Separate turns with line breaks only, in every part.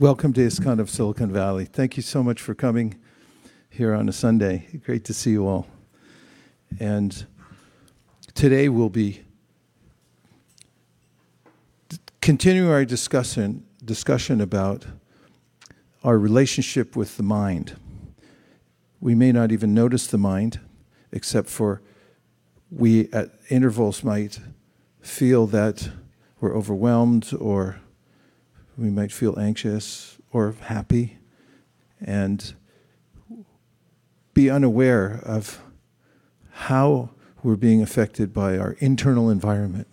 Welcome to ISKCON of Silicon Valley. Thank you so much for coming here on a Sunday. Great to see you all. And today we'll be continuing our discussion discussion about our relationship with the mind. We may not even notice the mind, except for we at intervals might feel that we're overwhelmed or we might feel anxious or happy and be unaware of how we're being affected by our internal environment.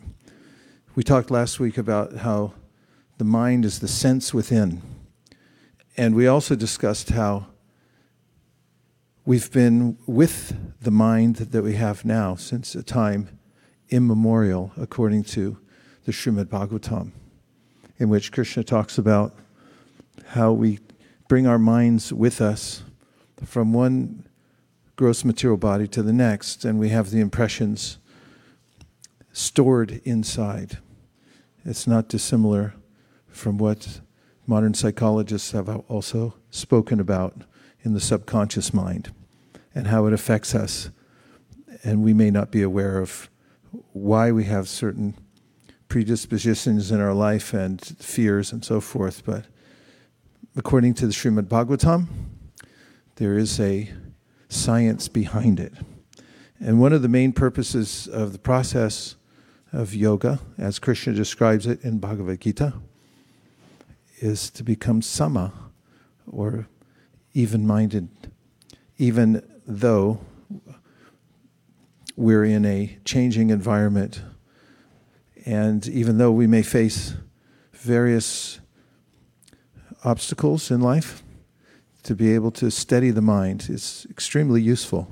We talked last week about how the mind is the sense within. And we also discussed how we've been with the mind that we have now since a time immemorial, according to the Srimad Bhagavatam in which Krishna talks about how we bring our minds with us from one gross material body to the next, and we have the impressions stored inside. It's not dissimilar from what modern psychologists have also spoken about in the subconscious mind and how it affects us. And we may not be aware of why we have certain predispositions in our life and fears and so forth. But according to the Srimad Bhagavatam, there is a science behind it. And one of the main purposes of the process of yoga, as Krishna describes it in Bhagavad Gita, is to become sama, or even minded, even though we're in a changing environment and even though we may face various obstacles in life, to be able to steady the mind is extremely useful.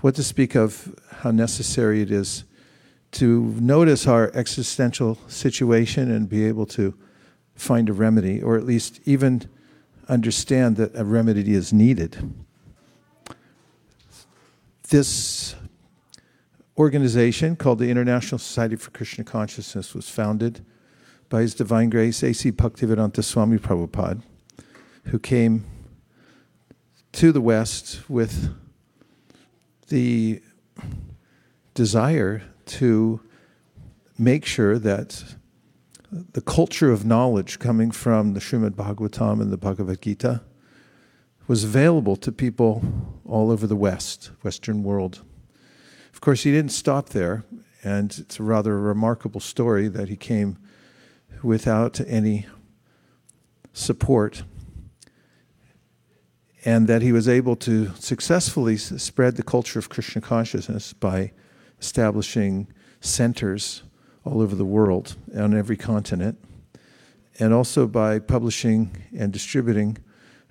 What to speak of how necessary it is to notice our existential situation and be able to find a remedy, or at least even understand that a remedy is needed. This organization called the International Society for Krishna Consciousness was founded by His Divine Grace A.C. Bhaktivedanta Swami Prabhupada, who came to the West with the desire to make sure that the culture of knowledge coming from the Srimad Bhagavatam and the Bhagavad Gita was available to people all over the West, Western world. Of course, he didn't stop there, and it's a rather remarkable story that he came without any support and that he was able to successfully spread the culture of Krishna consciousness by establishing centers all over the world on every continent, and also by publishing and distributing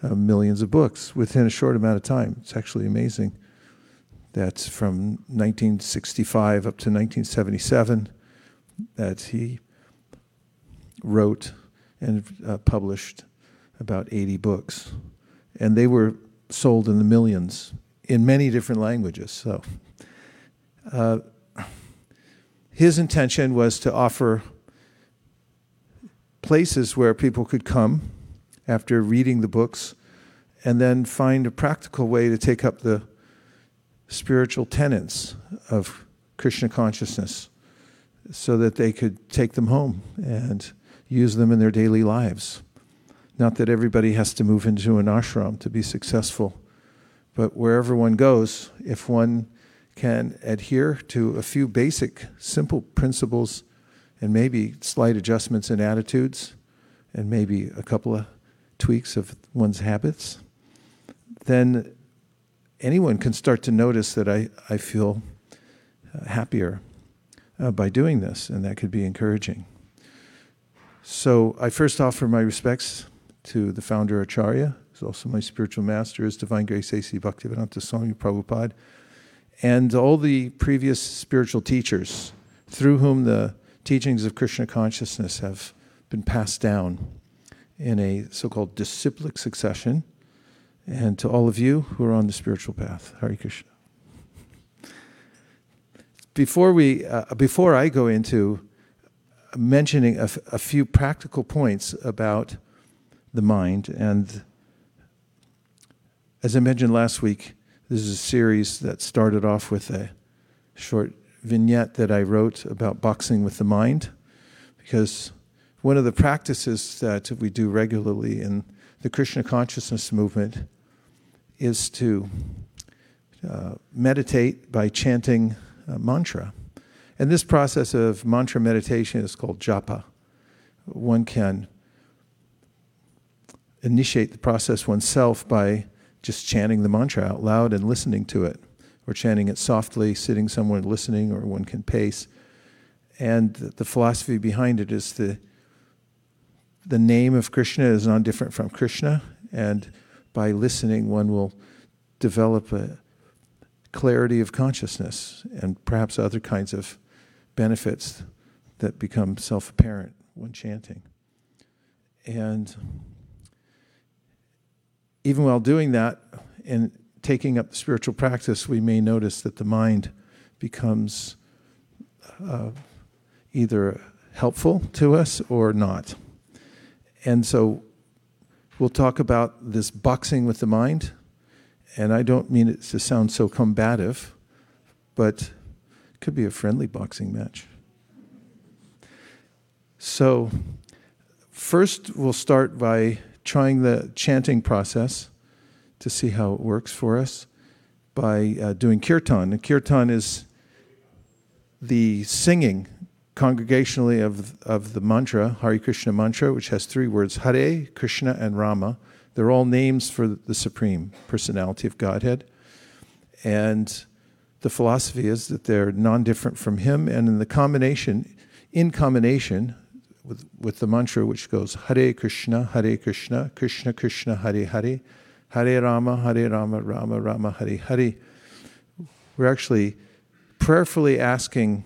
uh, millions of books within a short amount of time. It's actually amazing. That's from 1965 up to 1977 that he wrote and uh, published about 80 books. And they were sold in the millions in many different languages. So uh, his intention was to offer places where people could come after reading the books and then find a practical way to take up the spiritual tenets of Krishna consciousness so that they could take them home and use them in their daily lives. Not that everybody has to move into an ashram to be successful, but wherever one goes, if one can adhere to a few basic, simple principles and maybe slight adjustments in attitudes and maybe a couple of tweaks of one's habits, then anyone can start to notice that I, I feel uh, happier uh, by doing this, and that could be encouraging. So I first offer my respects to the founder Acharya, who's also my spiritual master, His Divine Grace A.C. Bhaktivedanta Swami Prabhupada, and all the previous spiritual teachers through whom the teachings of Krishna consciousness have been passed down in a so called disciplic succession and to all of you who are on the spiritual path. Hare Krishna. Before, we, uh, before I go into mentioning a, f- a few practical points about the mind. And as I mentioned last week, this is a series that started off with a short vignette that I wrote about boxing with the mind, because one of the practices that we do regularly in the Krishna consciousness movement is to uh, meditate by chanting mantra. And this process of mantra meditation is called japa. One can initiate the process oneself by just chanting the mantra out loud and listening to it, or chanting it softly, sitting somewhere listening, or one can pace. And the philosophy behind it is the the name of Krishna is non different from Krishna, and by listening, one will develop a clarity of consciousness and perhaps other kinds of benefits that become self apparent when chanting. And even while doing that and taking up the spiritual practice, we may notice that the mind becomes uh, either helpful to us or not. And so we'll talk about this boxing with the mind. And I don't mean it to sound so combative, but it could be a friendly boxing match. So, first, we'll start by trying the chanting process to see how it works for us by uh, doing kirtan. And kirtan is the singing congregationally of, of the mantra, Hare Krishna mantra, which has three words Hare, Krishna, and Rama. They're all names for the Supreme Personality of Godhead. And the philosophy is that they're non different from Him. And in the combination, in combination with, with the mantra which goes Hare Krishna, Hare Krishna, Krishna Krishna, Hare Hare, Hare Rama, Hare Rama, Rama Rama, Hare Hare, we're actually prayerfully asking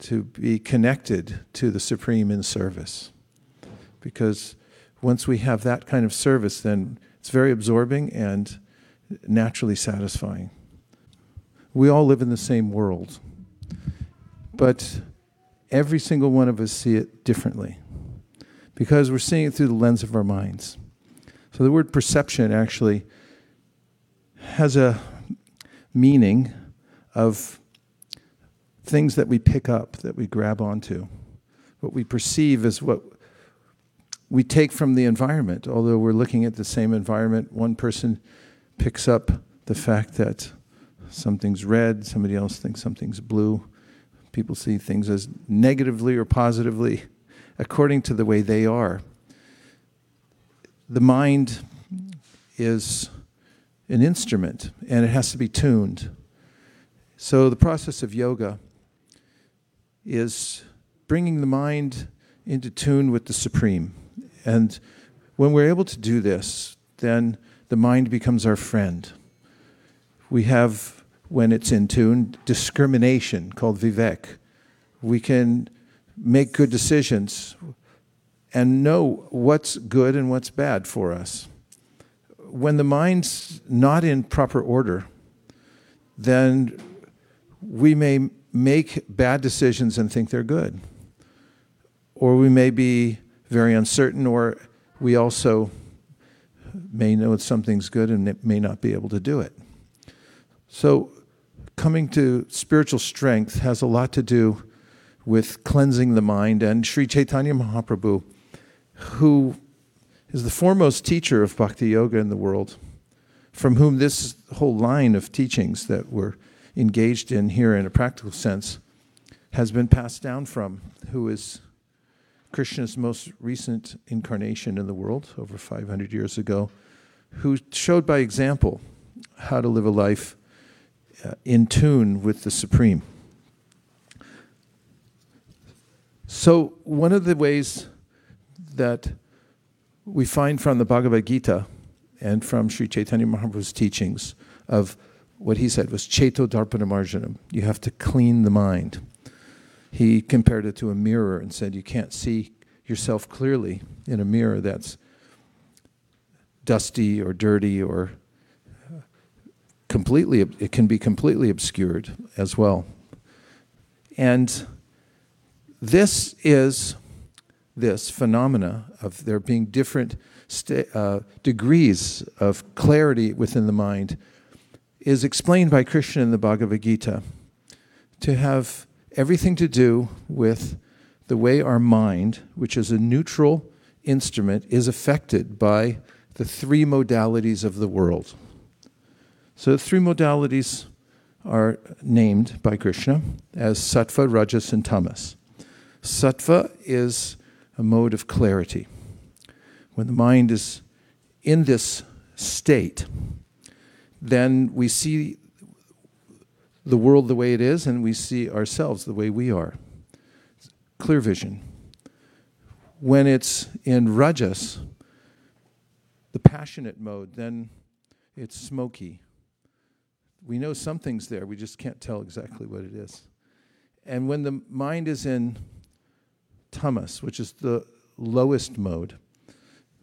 to be connected to the Supreme in service. Because once we have that kind of service, then it's very absorbing and naturally satisfying. We all live in the same world, but every single one of us see it differently because we're seeing it through the lens of our minds. So the word perception actually has a meaning of things that we pick up, that we grab onto. What we perceive is what we take from the environment. Although we're looking at the same environment, one person picks up the fact that something's red, somebody else thinks something's blue. People see things as negatively or positively according to the way they are. The mind is an instrument and it has to be tuned. So, the process of yoga is bringing the mind into tune with the Supreme. And when we're able to do this, then the mind becomes our friend. We have, when it's in tune, discrimination called vivek. We can make good decisions and know what's good and what's bad for us. When the mind's not in proper order, then we may make bad decisions and think they're good. Or we may be very uncertain, or we also may know that something's good and may not be able to do it. So, coming to spiritual strength has a lot to do with cleansing the mind. And Sri Chaitanya Mahaprabhu, who is the foremost teacher of bhakti yoga in the world, from whom this whole line of teachings that we're engaged in here in a practical sense has been passed down from, who is Krishna's most recent incarnation in the world over 500 years ago, who showed by example how to live a life uh, in tune with the Supreme. So, one of the ways that we find from the Bhagavad Gita and from Sri Chaitanya Mahaprabhu's teachings of what he said was cheto darpanamarjanam. You have to clean the mind. He compared it to a mirror and said you can't see yourself clearly in a mirror that's dusty or dirty or completely it can be completely obscured as well. And this is this phenomena of there being different uh, degrees of clarity within the mind is explained by Krishna in the Bhagavad Gita to have everything to do with the way our mind, which is a neutral instrument, is affected by the three modalities of the world. So the three modalities are named by Krishna as sattva, rajas, and tamas. Sattva is a mode of clarity. When the mind is in this state, then we see the world the way it is and we see ourselves the way we are. Clear vision. When it's in rajas, the passionate mode, then it's smoky. We know something's there, we just can't tell exactly what it is. And when the mind is in tamas, which is the lowest mode,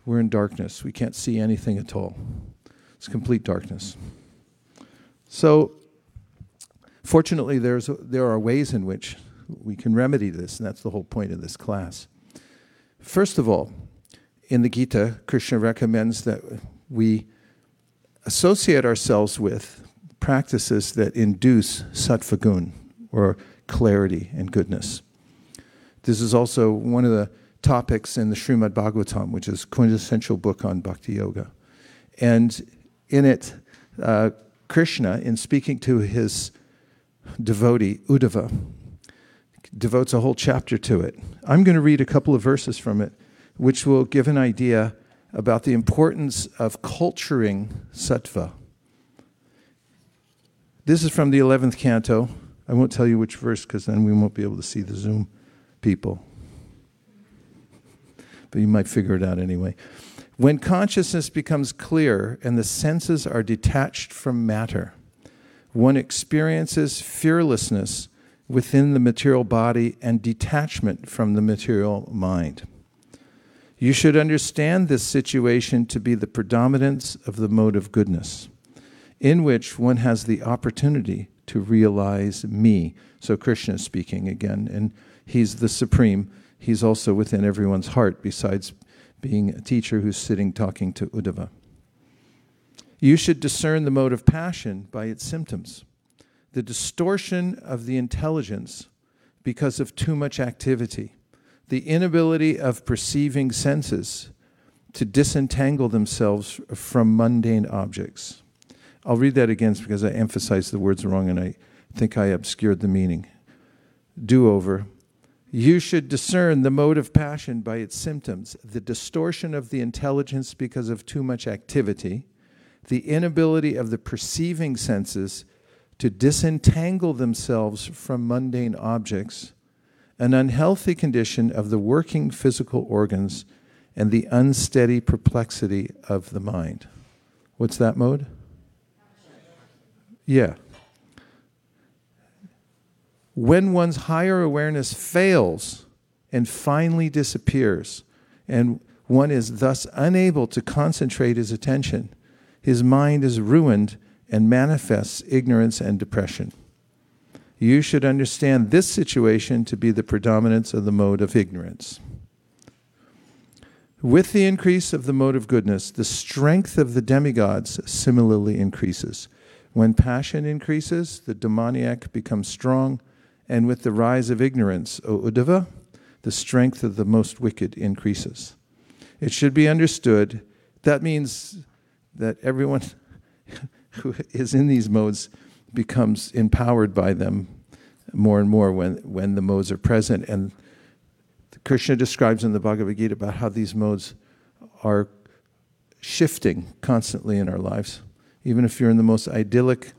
we're in darkness. We can't see anything at all. It's complete darkness. So, fortunately, there's, there are ways in which we can remedy this, and that's the whole point of this class. First of all, in the Gita, Krishna recommends that we associate ourselves with practices that induce sattvagun, or clarity and goodness. This is also one of the topics in the Srimad Bhagavatam, which is quintessential book on bhakti yoga. And in it, uh, Krishna, in speaking to his devotee, Uddhava, devotes a whole chapter to it. I'm going to read a couple of verses from it, which will give an idea about the importance of culturing sattva. This is from the 11th canto. I won't tell you which verse because then we won't be able to see the Zoom people. But you might figure it out anyway. When consciousness becomes clear and the senses are detached from matter, one experiences fearlessness within the material body and detachment from the material mind. You should understand this situation to be the predominance of the mode of goodness, in which one has the opportunity to realize me. So Krishna is speaking again, and He's the supreme. He's also within everyone's heart, besides being a teacher who's sitting talking to Uddhava. You should discern the mode of passion by its symptoms. The distortion of the intelligence because of too much activity, the inability of perceiving senses to disentangle themselves from mundane objects. I'll read that again because I emphasized the words wrong and I think I obscured the meaning. Do over. You should discern the mode of passion by its symptoms the distortion of the intelligence because of too much activity, the inability of the perceiving senses to disentangle themselves from mundane objects, an unhealthy condition of the working physical organs, and the unsteady perplexity of the mind. What's that mode? Yeah, when one's higher awareness fails and finally disappears, and one is thus unable to concentrate his attention, his mind is ruined and manifests ignorance and depression. You should understand this situation to be the predominance of the mode of ignorance. With the increase of the mode of goodness, the strength of the demigods similarly increases. When passion increases, the demoniac becomes strong and with the rise of ignorance, O Uddhava, the strength of the most wicked increases. It should be understood that means that everyone who is in these modes becomes empowered by them more and more when, when the modes are present. And Krishna describes in the Bhagavad Gita about how these modes are shifting constantly in our lives. Even if you're in the most idyllic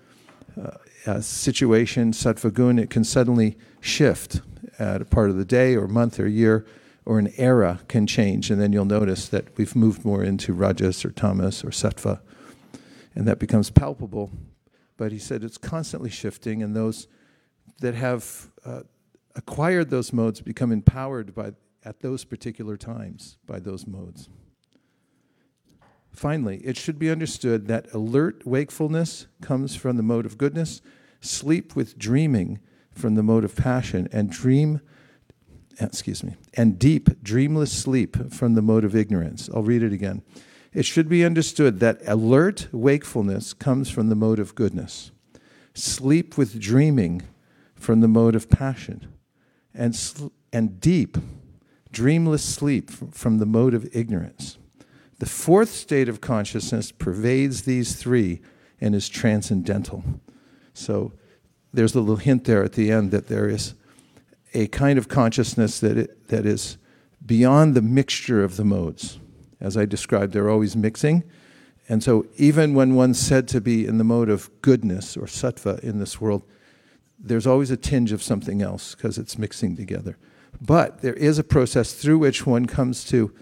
uh, uh, situation, sattvagun, it can suddenly shift at a part of the day or month or year, or an era can change, and then you'll notice that we've moved more into rajas or tamas or sattva, and that becomes palpable. But he said it's constantly shifting, and those that have uh, acquired those modes become empowered by at those particular times by those modes. Finally, it should be understood that alert wakefulness comes from the mode of goodness, sleep with dreaming from the mode of passion, and dream excuse me, and deep, dreamless sleep from the mode of ignorance. I'll read it again. It should be understood that alert wakefulness comes from the mode of goodness, sleep with dreaming from the mode of passion, and, sl- and deep, dreamless sleep from the mode of ignorance. The fourth state of consciousness pervades these three and is transcendental. So there's a little hint there at the end that there is a kind of consciousness that, it, that is beyond the mixture of the modes. As I described, they're always mixing. And so, even when one's said to be in the mode of goodness or sattva in this world, there's always a tinge of something else because it's mixing together. But there is a process through which one comes to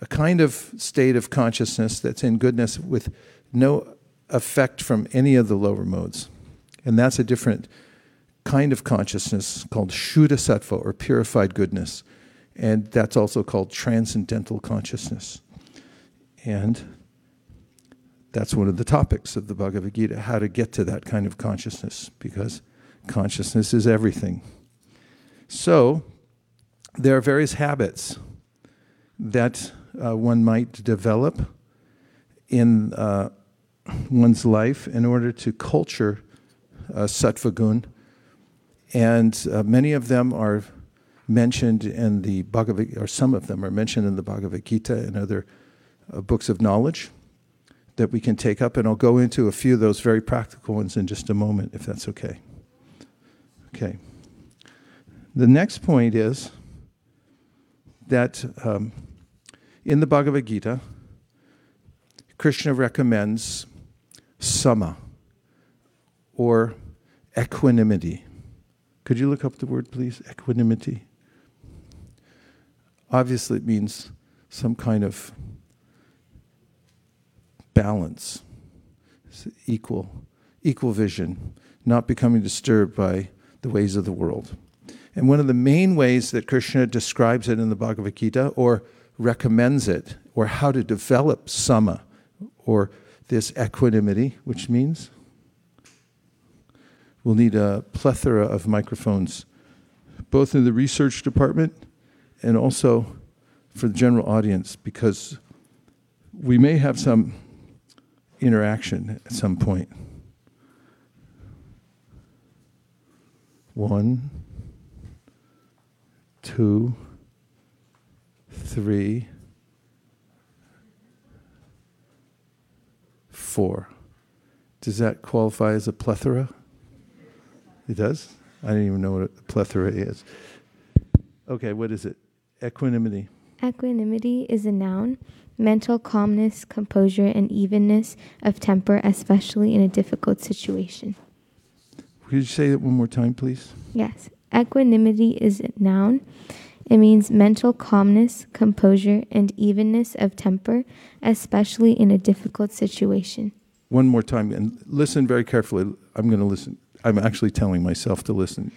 a kind of state of consciousness that's in goodness with no effect from any of the lower modes. And that's a different kind of consciousness called Shuddha Sattva or purified goodness. And that's also called transcendental consciousness. And that's one of the topics of the Bhagavad Gita how to get to that kind of consciousness, because consciousness is everything. So, there are various habits that uh, one might develop in uh, one's life in order to culture uh. And uh, many of them are mentioned in the Bhagavad or some of them are mentioned in the Bhagavad Gita and other uh, books of knowledge that we can take up. And I'll go into a few of those very practical ones in just a moment, if that's okay. Okay. The next point is that um, in the Bhagavad Gita, Krishna recommends sama or equanimity. Could you look up the word, please? Equanimity. Obviously, it means some kind of balance, equal, equal vision, not becoming disturbed by the ways of the world. And one of the main ways that Krishna describes it in the Bhagavad Gita or recommends it, or how to develop sama, or this equanimity, which means we'll need a plethora of microphones, both in the research department and also for the general audience, because we may have some interaction at some point. One, two, three, four. Does that qualify as a plethora? It does? I don't even know what a plethora is. Okay, what is it? Equanimity.
Equanimity is a noun. Mental calmness, composure, and evenness of temper, especially in a difficult situation.
Could you say that one more time, please?
Yes. Equanimity is a noun. It means mental calmness, composure, and evenness of temper, especially in a difficult situation.
One more time, and listen very carefully. I'm going to listen. I'm actually telling myself to listen.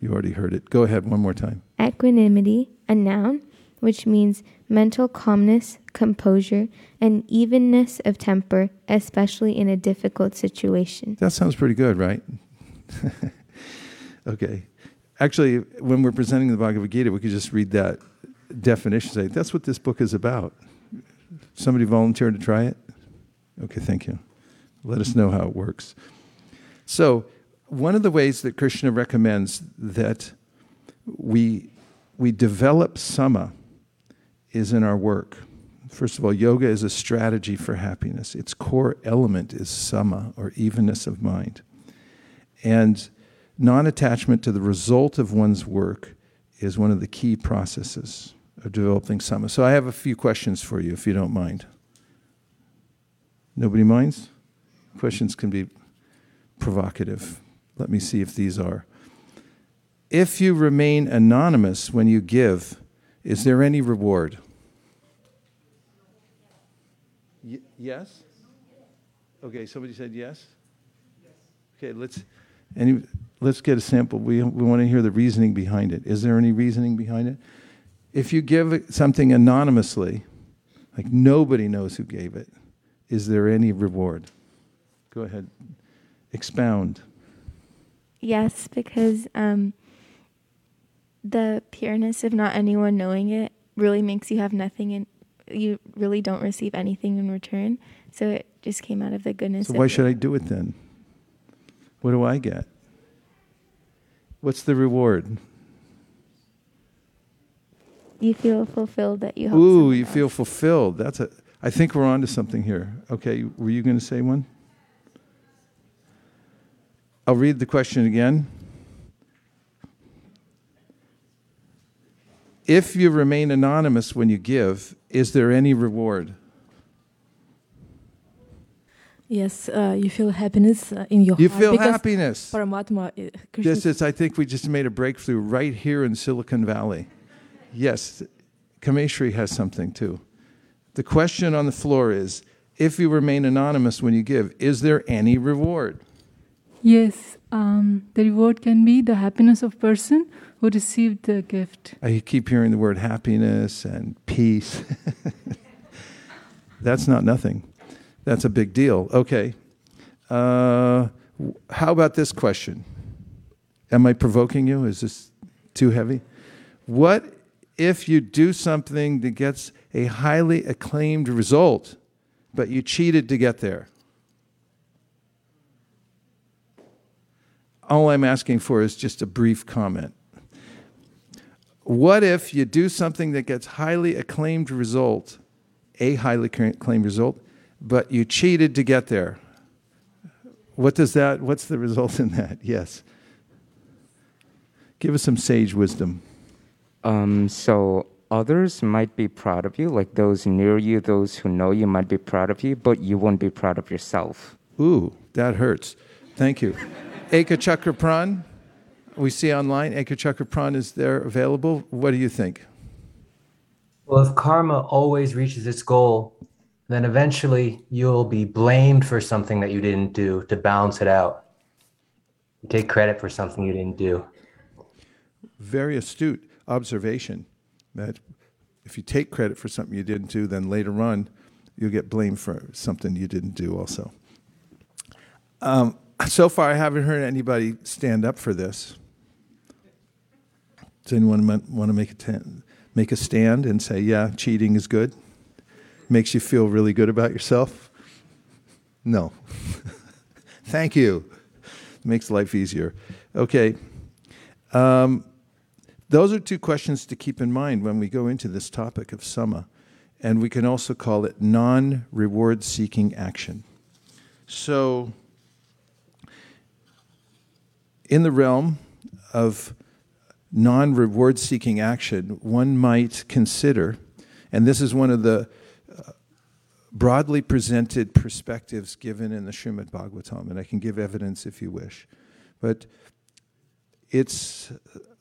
You already heard it. Go ahead one more time.
Equanimity, a noun, which means mental calmness, composure, and evenness of temper, especially in a difficult situation.
That sounds pretty good, right? okay actually, when we're presenting the Bhagavad Gita, we could just read that definition. Say that's what this book is about. Somebody volunteer to try it. Okay, thank you. Let us know how it works. So, one of the ways that Krishna recommends that we we develop sama is in our work. First of all, yoga is a strategy for happiness. Its core element is sama, or evenness of mind. And non attachment to the result of one's work is one of the key processes of developing sama. So I have a few questions for you, if you don't mind. Nobody minds? Questions can be provocative. Let me see if these are. If you remain anonymous when you give, is there any reward? Y- yes? Okay, somebody said yes? Okay, let's. Any, let's get a sample. We, we want to hear the reasoning behind it. Is there any reasoning behind it? If you give something anonymously, like nobody knows who gave it, is there any reward? Go ahead, expound.
Yes, because um,
the pureness of not anyone knowing it really makes you have nothing and you really don't receive anything in return. So it just came out of the goodness.
So
of
why
it.
should I do it then? What do I get? What's the reward?
You feel fulfilled that you help.
Ooh, you
else.
feel fulfilled. That's a. I think we're on to something here. Okay, were you going to say one? I'll read the question again. If you remain anonymous when you give, is there any reward?
Yes, uh, you feel happiness uh, in your
You
heart
You
feel
happiness.
Paramatma, uh, Krishna
Just I think we just made a breakthrough right here in Silicon Valley. Yes, Kameshri has something too. The question on the floor is if you remain anonymous when you give, is there any reward?
Yes, um, the reward can be the happiness of person who received the gift.
I keep hearing the word happiness and peace. That's not nothing. That's a big deal. Okay. Uh, how about this question? Am I provoking you? Is this too heavy? What if you do something that gets a highly acclaimed result, but you cheated to get there? All I'm asking for is just a brief comment. What if you do something that gets highly acclaimed result, a highly acclaimed result, but you cheated to get there? What does that what's the result in that? Yes. Give us some sage wisdom.
Um, so others might be proud of you, like those near you, those who know you might be proud of you, but you won't be proud of yourself.
Ooh, that hurts. Thank you. Eka Chakra Pran, we see online. Eka Chakra Pran is there available. What do you think?
Well, if karma always reaches its goal, then eventually you'll be blamed for something that you didn't do to balance it out. You take credit for something you didn't do.
very astute observation that if you take credit for something you didn't do, then later on you'll get blamed for something you didn't do also. Um, so far, I haven't heard anybody stand up for this. Does anyone want to make a, make a stand and say, yeah, cheating is good? Makes you feel really good about yourself? No. Thank you. It Makes life easier. Okay. Um, those are two questions to keep in mind when we go into this topic of sama. And we can also call it non reward seeking action. So, in the realm of non reward seeking action, one might consider, and this is one of the broadly presented perspectives given in the Srimad Bhagavatam, and I can give evidence if you wish. But its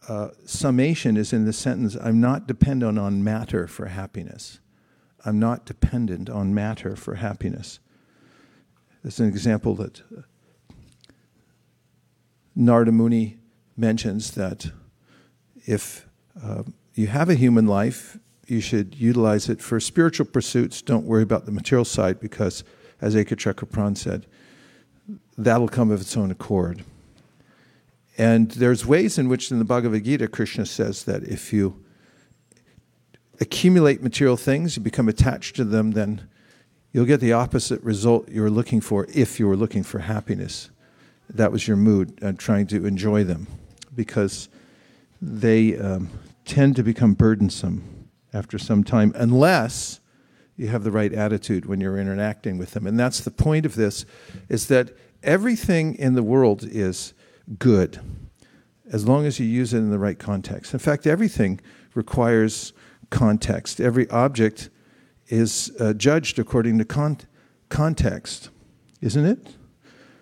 uh, summation is in the sentence I'm not dependent on matter for happiness. I'm not dependent on matter for happiness. There's an example that uh, Narada Muni mentions that if uh, you have a human life, you should utilize it for spiritual pursuits. Don't worry about the material side because, as Ekachakra said, that'll come of its own accord. And there's ways in which in the Bhagavad Gita, Krishna says that if you accumulate material things, you become attached to them, then you'll get the opposite result you were looking for if you were looking for happiness. That was your mood, uh, trying to enjoy them, because they um, tend to become burdensome after some time, unless you have the right attitude when you're interacting with them. And that's the point of this, is that everything in the world is good as long as you use it in the right context. In fact, everything requires context. Every object is uh, judged according to con- context, isn't it?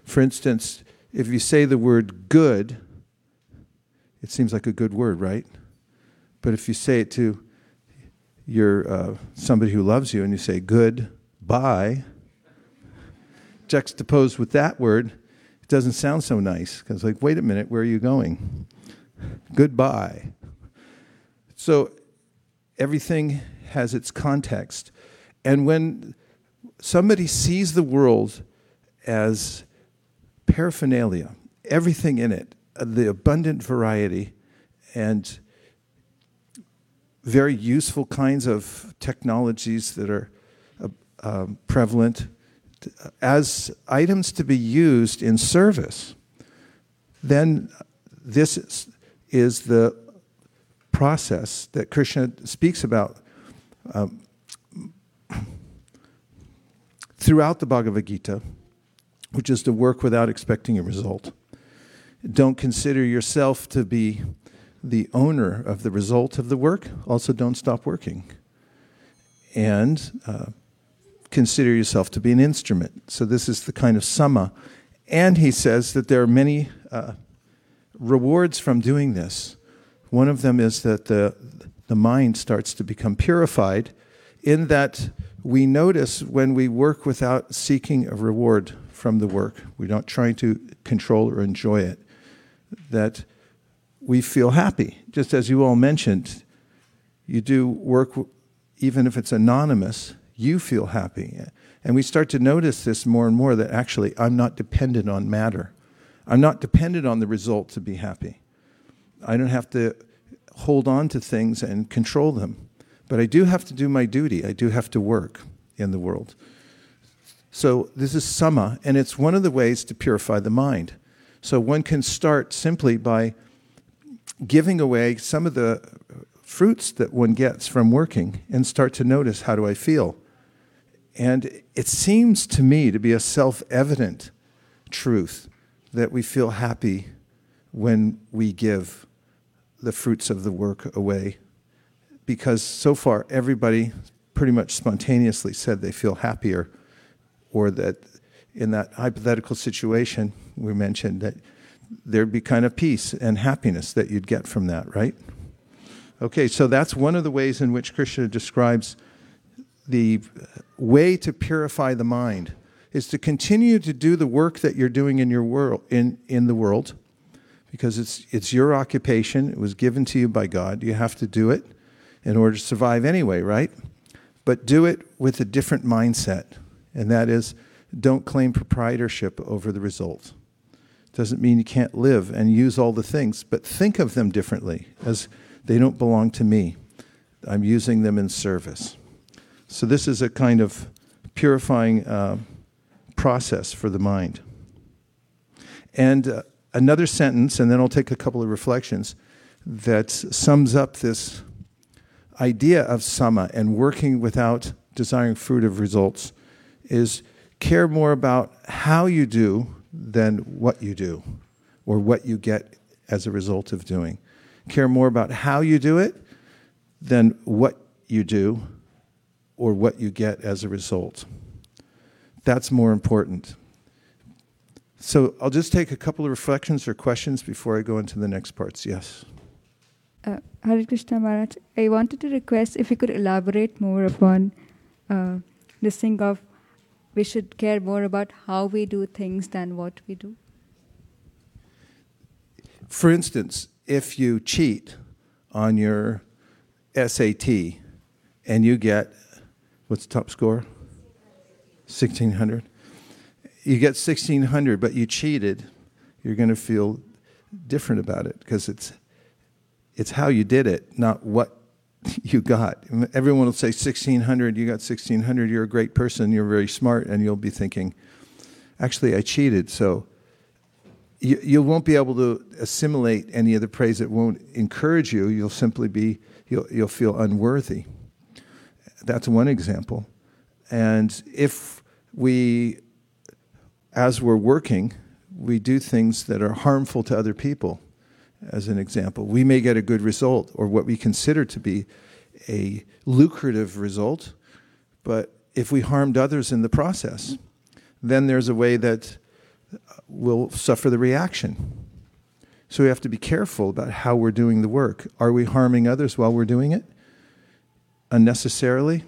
For instance, if you say the word good, it seems like a good word, right? But if you say it to your uh, somebody who loves you and you say good bye, juxtaposed with that word, it doesn't sound so nice because, like, wait a minute, where are you going? Goodbye. So everything has its context. And when somebody sees the world as paraphernalia, everything in it, uh, the abundant variety, and very useful kinds of technologies that are uh, um, prevalent as items to be used in service, then this is, is the process that Krishna speaks about um, throughout the Bhagavad Gita, which is to work without expecting a result. Don't consider yourself to be the owner of the result of the work. Also, don't stop working. And uh, consider yourself to be an instrument. So, this is the kind of sama. And he says that there are many uh, rewards from doing this. One of them is that the, the mind starts to become purified, in that we notice when we work without seeking a reward from the work, we're not trying to control or enjoy it, that we feel happy. Just as you all mentioned, you do work, even if it's anonymous, you feel happy. And we start to notice this more and more that actually I'm not dependent on matter. I'm not dependent on the result to be happy. I don't have to hold on to things and control them. But I do have to do my duty. I do have to work in the world. So this is sama, and it's one of the ways to purify the mind. So one can start simply by giving away some of the fruits that one gets from working and start to notice how do I feel. And it seems to me to be a self evident truth that we feel happy when we give the fruits of the work away. Because so far, everybody pretty much spontaneously said they feel happier, or that in that hypothetical situation we mentioned that there'd be kind of peace and happiness that you'd get from that, right? Okay, so that's one of the ways in which Krishna describes the way to purify the mind is to continue to do the work that you're doing in your world in, in the world because it's it's your occupation. It was given to you by God. You have to do it in order to survive anyway right? But do it with a different mindset and that is don't claim proprietorship over the result doesn't mean you can't live and use all the things but think of them differently as they don't belong to me I'm using them in service so this is a kind of purifying uh, process for the mind. And uh, another sentence, and then I'll take a couple of reflections, that sums up this idea of sama and working without desiring fruit of results is care more about how you do than what you do or what you get as a result of doing. Care more about how you do it than what you do or what you get as a result. That's more important. So I'll just take a couple of reflections or questions before I go into the next parts. Yes.
Uh, Hare Krishna Maharaj, I wanted to request if you could elaborate more upon uh, this thing of we should care more about how we do things than what we do.
For instance, if you cheat on your SAT and you get What's the top score? 1600. You get 1600, but you cheated. You're going to feel different about it because it's it's how you did it, not what you got. Everyone will say 1600, you got 1600, you're a great person, you're very smart, and you'll be thinking, actually, I cheated. So you, you won't be able to assimilate any of the praise. It won't encourage you. You'll simply be, you'll, you'll feel unworthy. That's one example. And if we, as we're working, we do things that are harmful to other people, as an example, we may get a good result or what we consider to be a lucrative result, but if we harmed others in the process, then there's a way that uh, we'll suffer the reaction. So we have to be careful about how we're doing the work. Are we harming others while we're doing it? unnecessarily.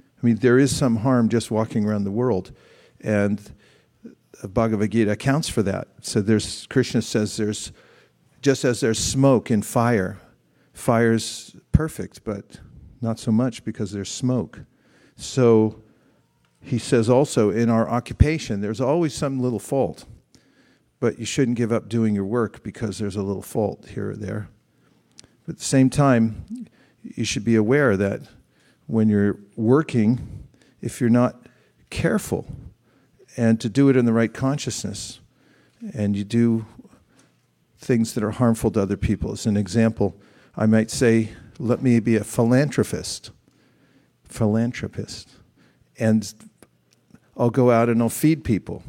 I mean, there is some harm just walking around the world, and uh, Bhagavad Gita accounts for that. So there's Krishna says there's just as there's smoke in fire, fire's perfect, but not so much because there's smoke. So he says also in our occupation, there's always some little fault, but you shouldn't give up doing your work because there's a little fault here or there. But at the same time, you should be aware that when you're working, if you're not careful and to do it in the right consciousness, and you do things that are harmful to other people. As an example, I might say, let me be a philanthropist. Philanthropist. And I'll go out and I'll feed people.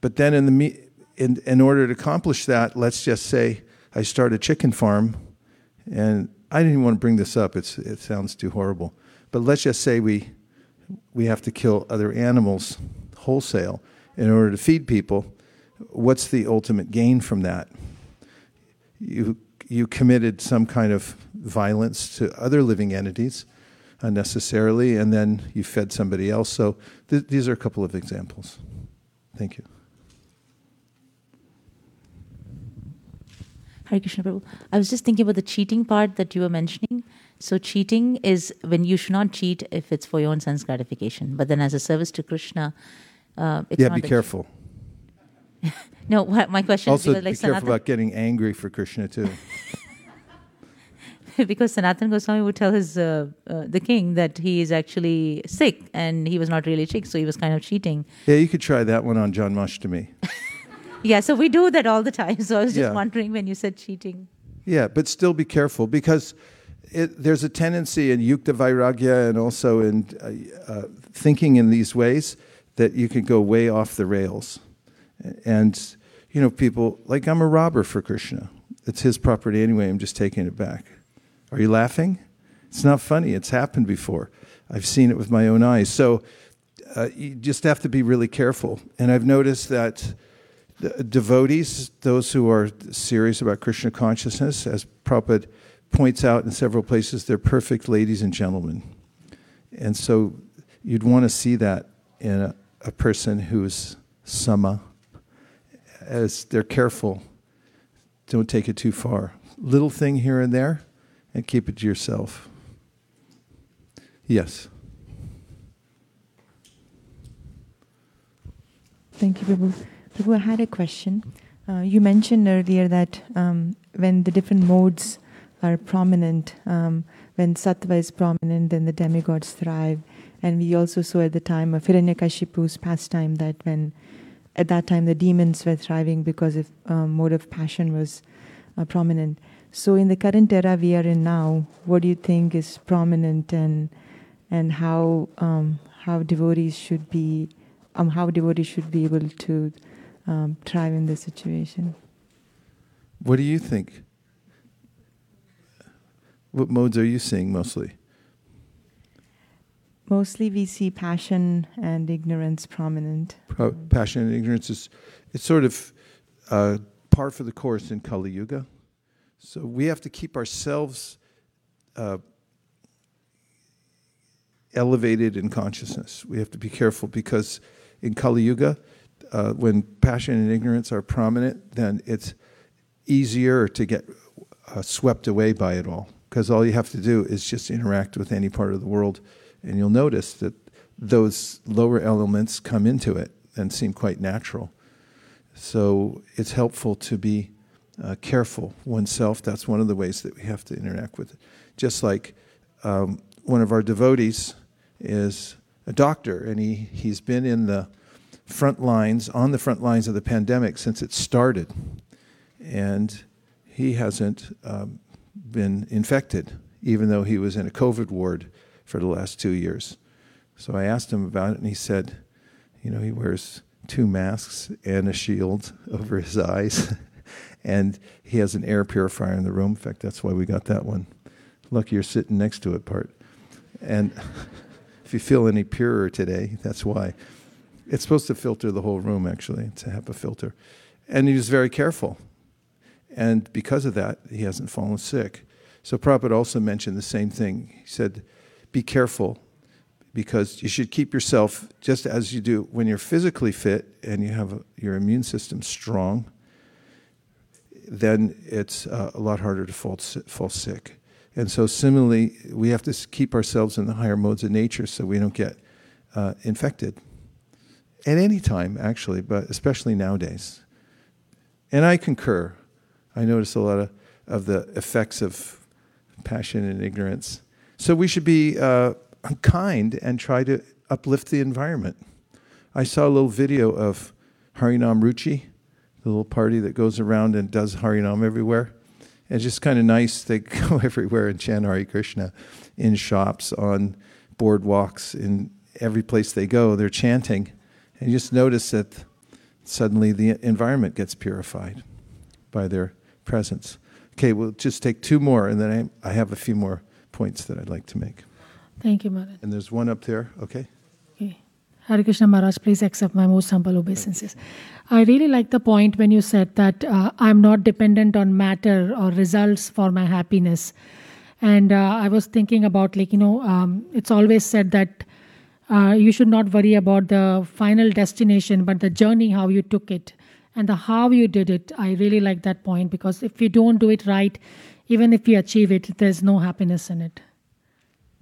But then in the in, in order to accomplish that, let's just say I start a chicken farm and I didn't want to bring this up. It's, it sounds too horrible. But let's just say we, we have to kill other animals wholesale in order to feed people. What's the ultimate gain from that? You, you committed some kind of violence to other living entities unnecessarily, and then you fed somebody else. So th- these are a couple of examples. Thank you.
Hare Krishna Prabhu. I was just thinking about the cheating part that you were mentioning. So cheating is when you should not cheat if it's for your own sense gratification. But then as a service to Krishna, uh, it's
yeah, be careful.
No, what, my question
Also,
is because, like
be careful
Sanatan,
about getting angry for Krishna too.
because Sanatan Goswami would tell his uh, uh, the king that he is actually sick and he was not really sick, so he was kind of cheating.
yeah, you could try that one on Janmashtami.
Yeah, so we do that all the time. So I was just
Yeah.
wondering when you said cheating.
Yeah, but still be careful because it, there's a tendency in yukta vairagya and also in uh, uh, thinking in these ways that you can go way off the rails. And, you know, people, like I'm a robber for Krishna. It's his property anyway, I'm just taking it back. Are you laughing? It's not funny, it's happened before. I've seen it with my own eyes. So uh, you just have to be really careful. And I've noticed that devotees, those who are serious about Krishna consciousness, as Prabhupada points out in several places, they're perfect ladies and gentlemen. And so you'd want to see that in a, a person who's sama, as they're careful. Don't take it too far. Little thing here and there, and keep it to yourself. Yes.
Thank you, Prabhu. Prabhu, I had a question. Uh, you mentioned earlier that um, when the different modes are prominent, um, when sattva is prominent, then the demigods thrive. And we also saw at the time of Hiranyakashipu's pastime that when at that time the demons were thriving because of um, mode of passion was uh, prominent. So in the current era we are in now, what do you think is prominent and and how um, how devotees should be um, how devotees should be able to um, thrive in this situation?
What do you think? What modes are you seeing mostly?
Mostly we see passion and ignorance prominent.
Pro- passion and ignorance is it's sort of uh, par for the course in Kali Yuga. So we have to keep ourselves uh, elevated in consciousness. We have to be careful because in Kali Yuga, uh, when passion and ignorance are prominent, then it's easier to get uh, swept away by it all. Because all you have to do is just interact with any part of the world, and you'll notice that those lower elements come into it and seem quite natural. So it's helpful to be uh, careful oneself. That's one of the ways that we have to interact with it. Just like um, one of our devotees is a doctor, and he, he's been in the front lines, on the front lines of the pandemic since it started. And he hasn't um, been infected, even though he was in a COVID ward for the last two years. So I asked him about it, and he said, you know, he wears two masks and a shield over his eyes. and he has an air purifier in the room. In fact, that's why we got that one. Lucky you're sitting next to it, part. And if you feel any purer today, that's why. It's supposed to filter the whole room, actually, to HEPA filter. And he was very careful. And because of that, he hasn't fallen sick. So Prabhupada also mentioned the same thing. He said, be careful because you should keep yourself just as you do when you're physically fit and you have a, your immune system strong, then it's uh, a lot harder to fall, fall sick. And so, similarly, we have to keep ourselves in the higher modes of nature so we don't get uh, infected. At any time, actually, but especially nowadays. And I concur. I notice a lot of, of the effects of passion and ignorance. So we should be uh, kind and try to uplift the environment. I saw a little video of Harinam Ruchi, the little party that goes around and does Harinam everywhere. It's just kind of nice. They go everywhere and chant Hare Krishna in shops, on boardwalks, in every place they go, they're chanting. And you just notice that suddenly the environment gets purified by their presence. Okay, we'll just take two more, and then I, I have a few more points that I'd like to make.
Thank you, Maharaj.
And there's one up there, okay?
Okay. Hare Krishna Maharaj, please accept my most humble obeisances. I really like the point when you said that uh, I'm not dependent on matter or results for my happiness. And uh, I was thinking about, like, you know, um, it's always said that uh, you should not worry about the final destination, but the journey, how you took it, and the how you did it. I really like that point because if you don't do it right, even if you achieve it, there's no happiness in it.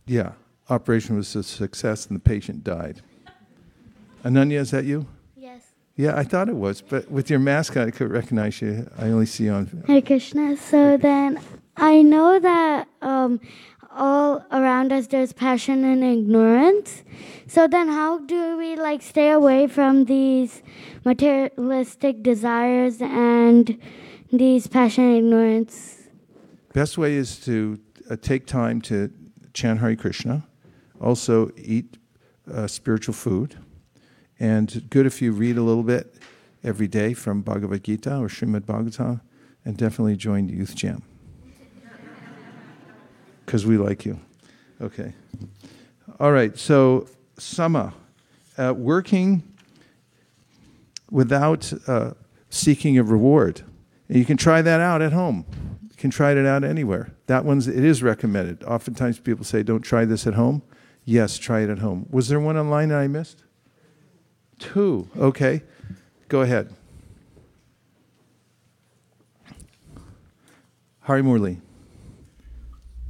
Yeah, operation was a success and the patient died. Ananya, is that you?
Yes.
Yeah, I thought it was, but with your mask, I could recognize you. I only see you on.
Hare Krishna. So then I know that um, all around us there's passion and ignorance. So then how do we like stay away from these materialistic desires and these passion and ignorance?
Best way is to uh, take time to chant Hare Krishna, also eat uh, spiritual food, and good if you read a little bit every day from Bhagavad Gita or Srimad Bhagavatam, and definitely join the Youth Jam because we like you. Okay. All right. So, Sama, uh, working without uh, seeking a reward. You can try that out at home. You can try it out anywhere. That one's it is recommended. Oftentimes people say, "Don't try this at home." Yes, try it at home. Was there one online that I missed? Two. Okay. Go ahead. Hari Murli.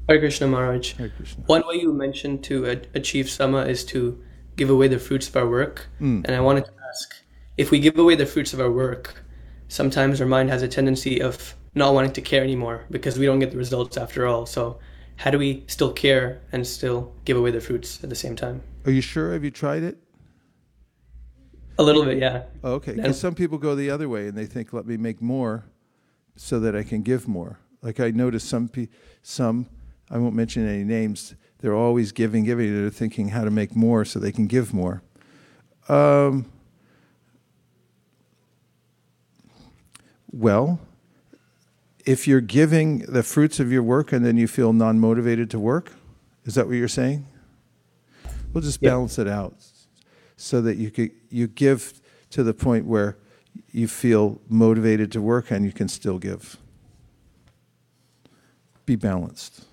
Hare Krishna Maharaj.
Hare Krishna.
One way you mentioned to achieve sama is to give away the fruits of our work.
Mm.
And I wanted to ask if we give away the fruits of our work, sometimes our mind has a tendency of not wanting to care anymore because we don't get the results after all. So, how do we still care and still give away the fruits at the same time?
Are you sure? Have you tried it?
A little bit, yeah.
Oh, okay. Because some people go the other way and they think, let me make more so that I can give more. Like I noticed some, pe- some, I won't mention any names, they're always giving, giving. They're thinking how to make more so they can give more. Um, well, if you're giving the fruits of your work and then you feel non motivated to work, is that what you're saying? We'll just balance it out so that you could, you give to the point where you feel motivated to work and you can still give. Be balanced.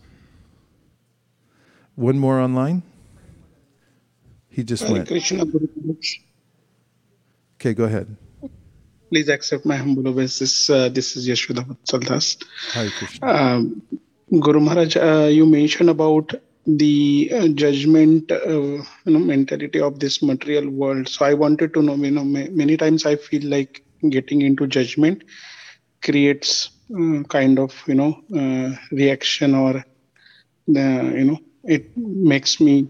One more online. He just
Hare
went.
Krishna Guru Maharaj.
Okay, go ahead.
Please accept my humble obeisances. Uh, this is Yashoda Vatsaldas.
Hare Krishna.
Um, Guru Maharaj, uh, you mentioned about the uh, judgment, uh, you know, mentality of this material world. So I wanted to know, you know, ma- many times I feel like getting into judgment creates uh, kind of, you know, uh, reaction or, uh, you know, it makes me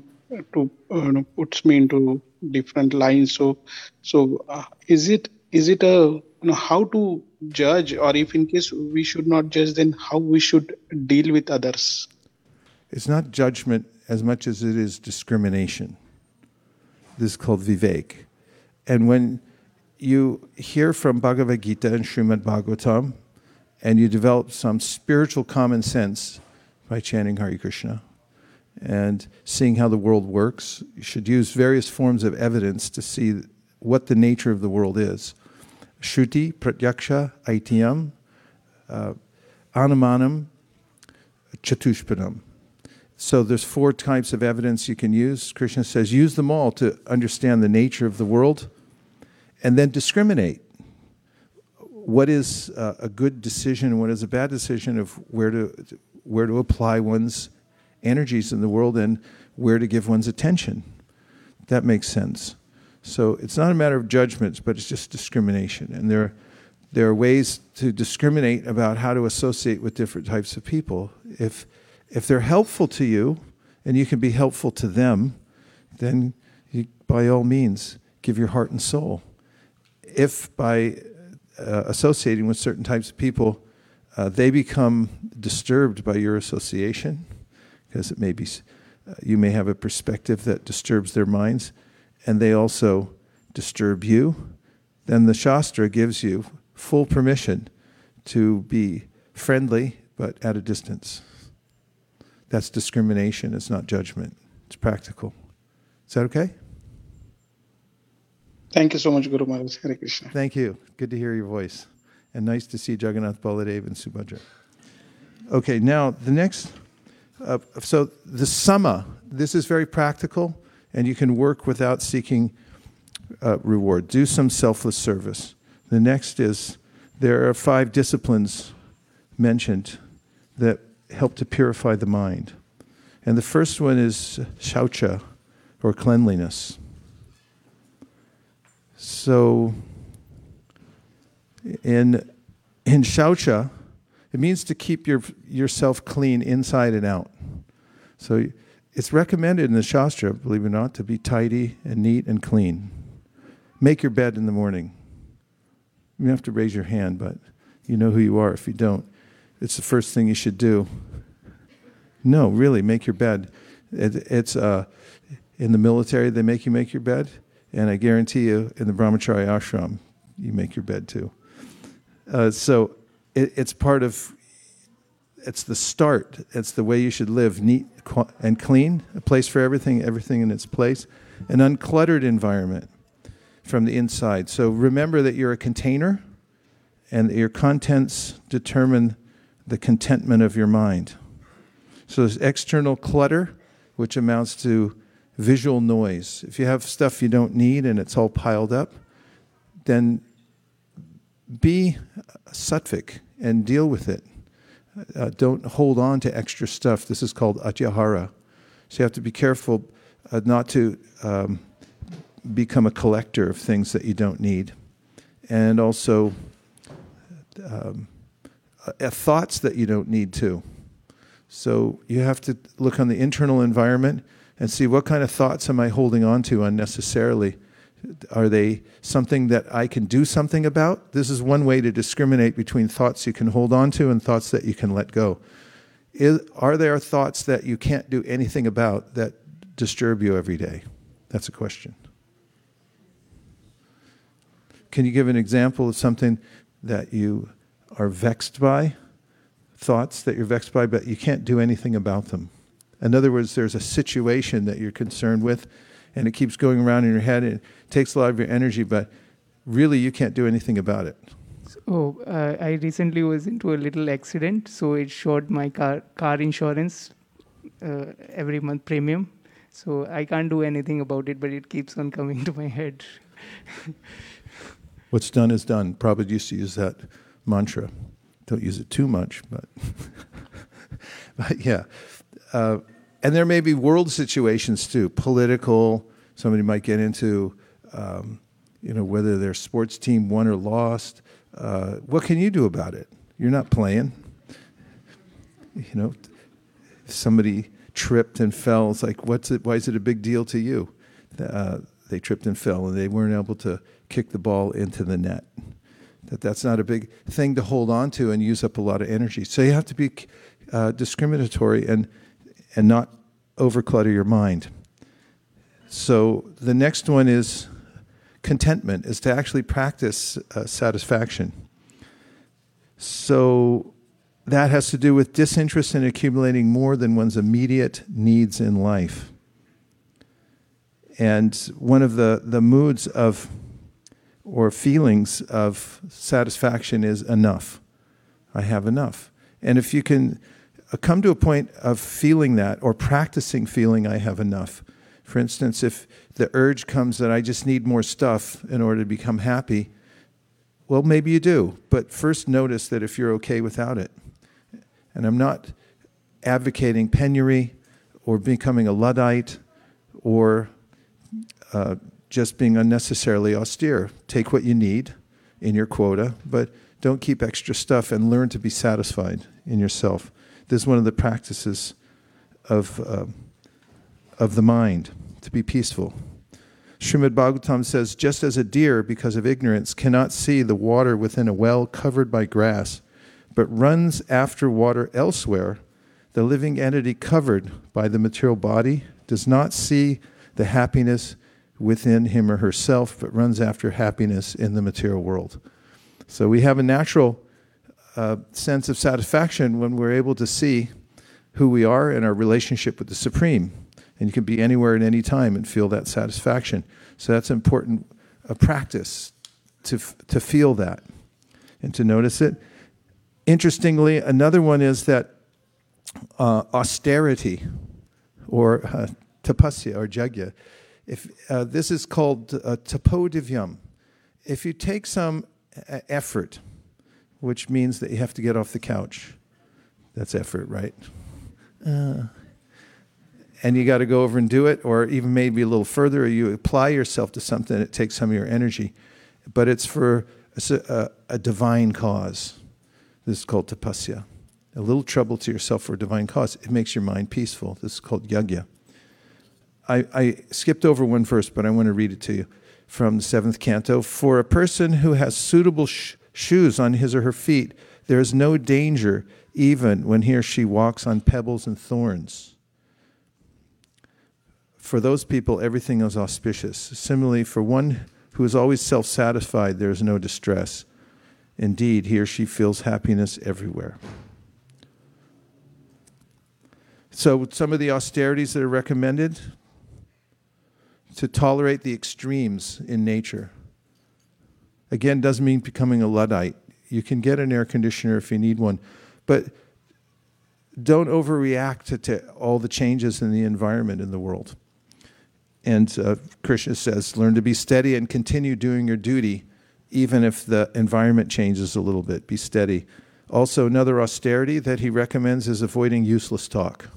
to, uh, you know, puts me into different lines. So, so uh, is it is it a you know how to judge or if in case we should not judge then how we should deal with others
It's not judgment as much as it is discrimination. This is called vivek. And when you hear from Bhagavad Gita and Srimad Bhagavatam, and you develop some spiritual common sense by chanting Hare Krishna and seeing how the world works, you should use various forms of evidence to see what the nature of the world is. Shruti, Pratyaksha, Aitiyam, uh, Anumanam, Chatushpanam. So there's four types of evidence you can use. Krishna says use them all to understand the nature of the world and then discriminate. What is uh, a good decision what is a bad decision of where to, where to apply one's energies in the world and where to give one's attention. That makes sense. So it's not a matter of judgments, but it's just discrimination. And there, there are ways to discriminate about how to associate with different types of people. If If they're helpful to you and you can be helpful to them, then you, by all means, give your heart and soul. If by uh, associating with certain types of people, uh, they become disturbed by your association, because it may be, uh, you may have a perspective that disturbs their minds, and they also disturb you, then the Shastra gives you full permission to be friendly but at a distance. That's discrimination, it's not judgment, it's practical. Is that okay?
Thank you so much, Guru Maharaj. Hare Krishna.
Thank you. Good to hear your voice. And nice to see Jagannath Baladev and Subhadra. Okay, now the next. Uh, so the sama, this is very practical, and you can work without seeking uh, reward. Do some selfless service. The next is there are five disciplines mentioned that help to purify the mind. And the first one is shaucha, or cleanliness. So, in, in shaucha, it means to keep your, yourself clean inside and out. So, it's recommended in the Shastra, believe it or not, to be tidy and neat and clean. Make your bed in the morning. You have to raise your hand, but you know who you are if you don't. It's the first thing you should do. No, really, make your bed. It, it's uh, in the military, they make you make your bed. And I guarantee you, in the brahmachari ashram, you make your bed too. Uh, so it, it's part of, it's the start. It's the way you should live neat and clean, a place for everything, everything in its place, an uncluttered environment from the inside. So remember that you're a container and your contents determine the contentment of your mind. So there's external clutter, which amounts to visual noise. If you have stuff you don't need and it's all piled up, then be sattvic and deal with it. Uh, don't hold on to extra stuff. This is called atyahara. So you have to be careful uh, not to um, become a collector of things that you don't need. And also um, uh, thoughts that you don't need to. So you have to look on the internal environment and see what kind of thoughts am I holding on to unnecessarily. Are they something that I can do something about? This is one way to discriminate between thoughts you can hold on to and thoughts that you can let go. Is, are there thoughts that you can't do anything about that disturb you every day? That's a question. Can you give an example of something that you are vexed by? thoughts that you're vexed by, but you can't do anything about them. In other words, there's a situation that you're concerned with, and it keeps going around in your head, and it takes a lot of your energy, but really you can't do anything about it.
Oh, uh, I recently was into a little accident, so it showed my car car insurance uh, every month premium. So I can't do anything about it, but it keeps on coming to my head.
What's done is done. Prabhupada used to use that mantra. Don't use it too much, but, but yeah. Uh, and there may be world situations too, political. Somebody might get into, um, you know, whether their sports team won or lost. Uh, what can you do about it? You're not playing. You know, somebody tripped and fell. It's like, what's it? Why is it a big deal to you? Uh, they tripped and fell, and they weren't able to kick the ball into the net that that's not a big thing to hold on to and use up a lot of energy. So you have to be uh, discriminatory and and not overclutter your mind. So the next one is contentment, is to actually practice uh, satisfaction. So that has to do with disinterest in accumulating more than one's immediate needs in life. And one of the, the moods of or feelings of satisfaction is enough. I have enough. And if you can come to a point of feeling that or practicing feeling I have enough, for instance, if the urge comes that I just need more stuff in order to become happy, well, maybe you do. But first, notice that if you're okay without it. And I'm not advocating penury or becoming a Luddite or uh, just being unnecessarily austere. Take what you need in your quota, but don't keep extra stuff and learn to be satisfied in yourself. This is one of the practices of, uh, of the mind, to be peaceful. Srimad Bhagavatam says, just as a deer, because of ignorance, cannot see the water within a well covered by grass, but runs after water elsewhere, the living entity covered by the material body does not see the happiness within him or herself, but runs after happiness in the material world. So we have a natural uh, sense of satisfaction when we're able to see who we are and our relationship with the Supreme. And you can be anywhere at any time and feel that satisfaction. So that's important a practice to, to feel that and to notice it. Interestingly, another one is that uh, austerity or uh, tapasya or yagya. If, uh, this is called uh, tapodivyam. If you take some uh, effort, which means that you have to get off the couch, that's effort, right? Uh, and you got to go over and do it, or even maybe a little further, or you apply yourself to something that takes some of your energy. But it's for a, a, a divine cause. This is called tapasya. A little trouble to yourself for a divine cause. It makes your mind peaceful. This is called yagya. I, I skipped over one verse, but I want to read it to you from the seventh canto. For a person who has suitable sh- shoes on his or her feet, there is no danger even when he or she walks on pebbles and thorns. For those people, everything is auspicious. Similarly, for one who is always self satisfied, there is no distress. Indeed, he or she feels happiness everywhere. So, some of the austerities that are recommended to tolerate the extremes in nature. Again, doesn't mean becoming a Luddite. You can get an air conditioner if you need one, but don't overreact to, to all the changes in the environment in the world. And uh, Krishna says, learn to be steady and continue doing your duty, even if the environment changes a little bit. Be steady. Also, another austerity that he recommends is avoiding useless talk.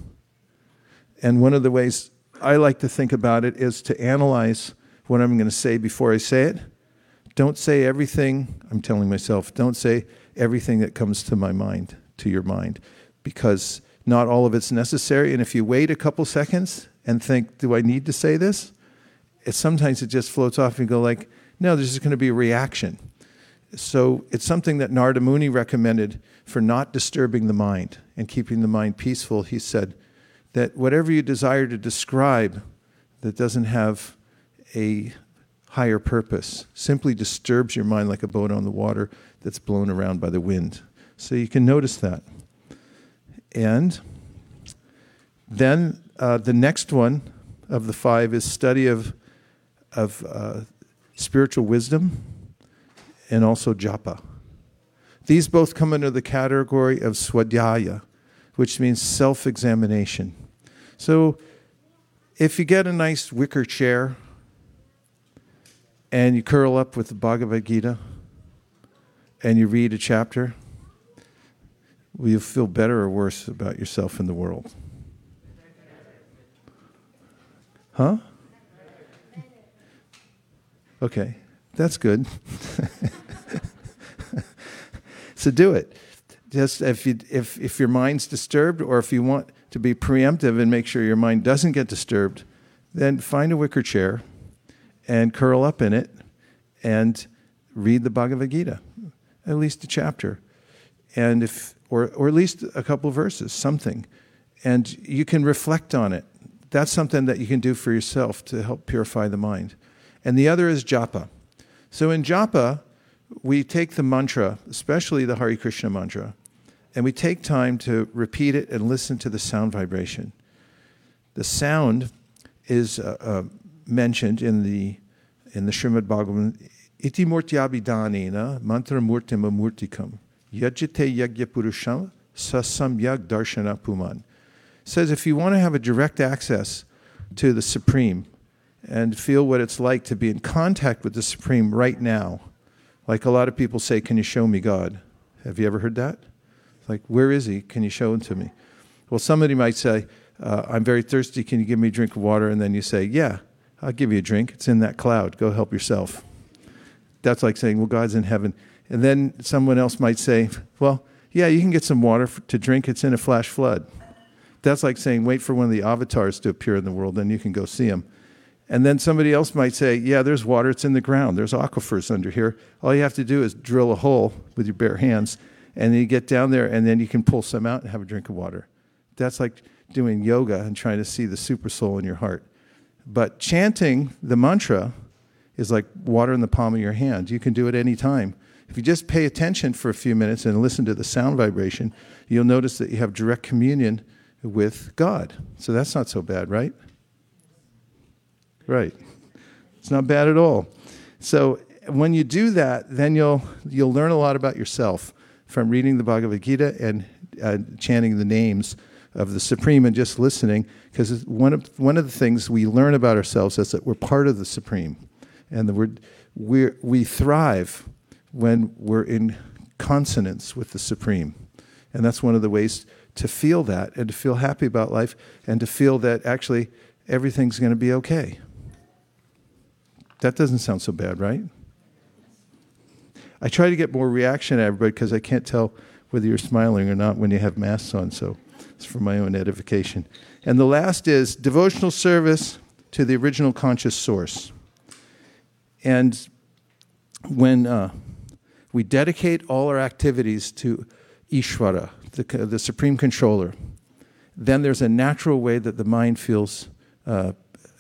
And one of the ways I like to think about it is to analyze what I'm going to say before I say it. Don't say everything, I'm telling myself, don't say everything that comes to my mind, to your mind, because not all of it's necessary. And if you wait a couple seconds and think, do I need to say this? It, sometimes it just floats off and you go like, no, there's just going to be a reaction. So it's something that Narada Muni recommended for not disturbing the mind and keeping the mind peaceful. He said, that whatever you desire to describe that doesn't have a higher purpose simply disturbs your mind like a boat on the water that's blown around by the wind. So you can notice that. And then uh, the next one of the five is study of, of uh, spiritual wisdom and also japa. These both come under the category of swadhyaya, which means self examination. So if you get a nice wicker chair and you curl up with the Bhagavad Gita and you read a chapter, will you feel better or worse about yourself in the world? Huh? Okay, that's good. so do it. Just if you if if your mind's disturbed or if you want to be preemptive and make sure your mind doesn't get disturbed, then find a wicker chair and curl up in it and read the Bhagavad Gita, at least a chapter, and if or or at least a couple verses, something, and you can reflect on it. That's something that you can do for yourself to help purify the mind. And the other is japa. So in japa, we take the mantra, especially the Hare Krishna mantra, and we take time to repeat it and listen to the sound vibration. The sound is uh, uh, mentioned in the in the Srimad Bhagavatam. Iti murtyabhidanena mantra murtim amurtikam yajite yagya purusham sasamyag darshana puman. Says if you want to have a direct access to the Supreme and feel what it's like to be in contact with the Supreme right now, like a lot of people say, Can you show me God? Have you ever heard that? Like, where is he? Can you show him to me? Well, somebody might say, uh, I'm very thirsty. Can you give me a drink of water? And then you say, Yeah, I'll give you a drink. It's in that cloud. Go help yourself. That's like saying, Well, God's in heaven. And then someone else might say, Well, yeah, you can get some water to drink. It's in a flash flood. That's like saying, wait for one of the avatars to appear in the world, then you can go see them. And then somebody else might say, yeah, there's water, it's in the ground, there's aquifers under here. All you have to do is drill a hole with your bare hands, and then you get down there, and then you can pull some out and have a drink of water. That's like doing yoga and trying to see the super soul in your heart. But chanting the mantra is like water in the palm of your hand. You can do it any time. If you just pay attention for a few minutes and listen to the sound vibration, you'll notice that you have direct communion with God. So that's not so bad, right? Right. It's not bad at all. So when you do that, then you'll you'll learn a lot about yourself from reading the Bhagavad Gita and uh, chanting the names of the Supreme and just listening, because one of one of the things we learn about ourselves is that we're part of the Supreme, and we're, we we thrive when we're in consonance with the Supreme, and that's one of the ways to feel that and to feel happy about life and to feel that actually everything's going to be okay. That doesn't sound so bad, right? I try to get more reaction out of everybody because I can't tell whether you're smiling or not when you have masks on, so it's for my own edification. And the last is devotional service to the original conscious source. And when uh, we dedicate all our activities to Ishvara, the, the supreme controller, then there's a natural way that the mind feels uh,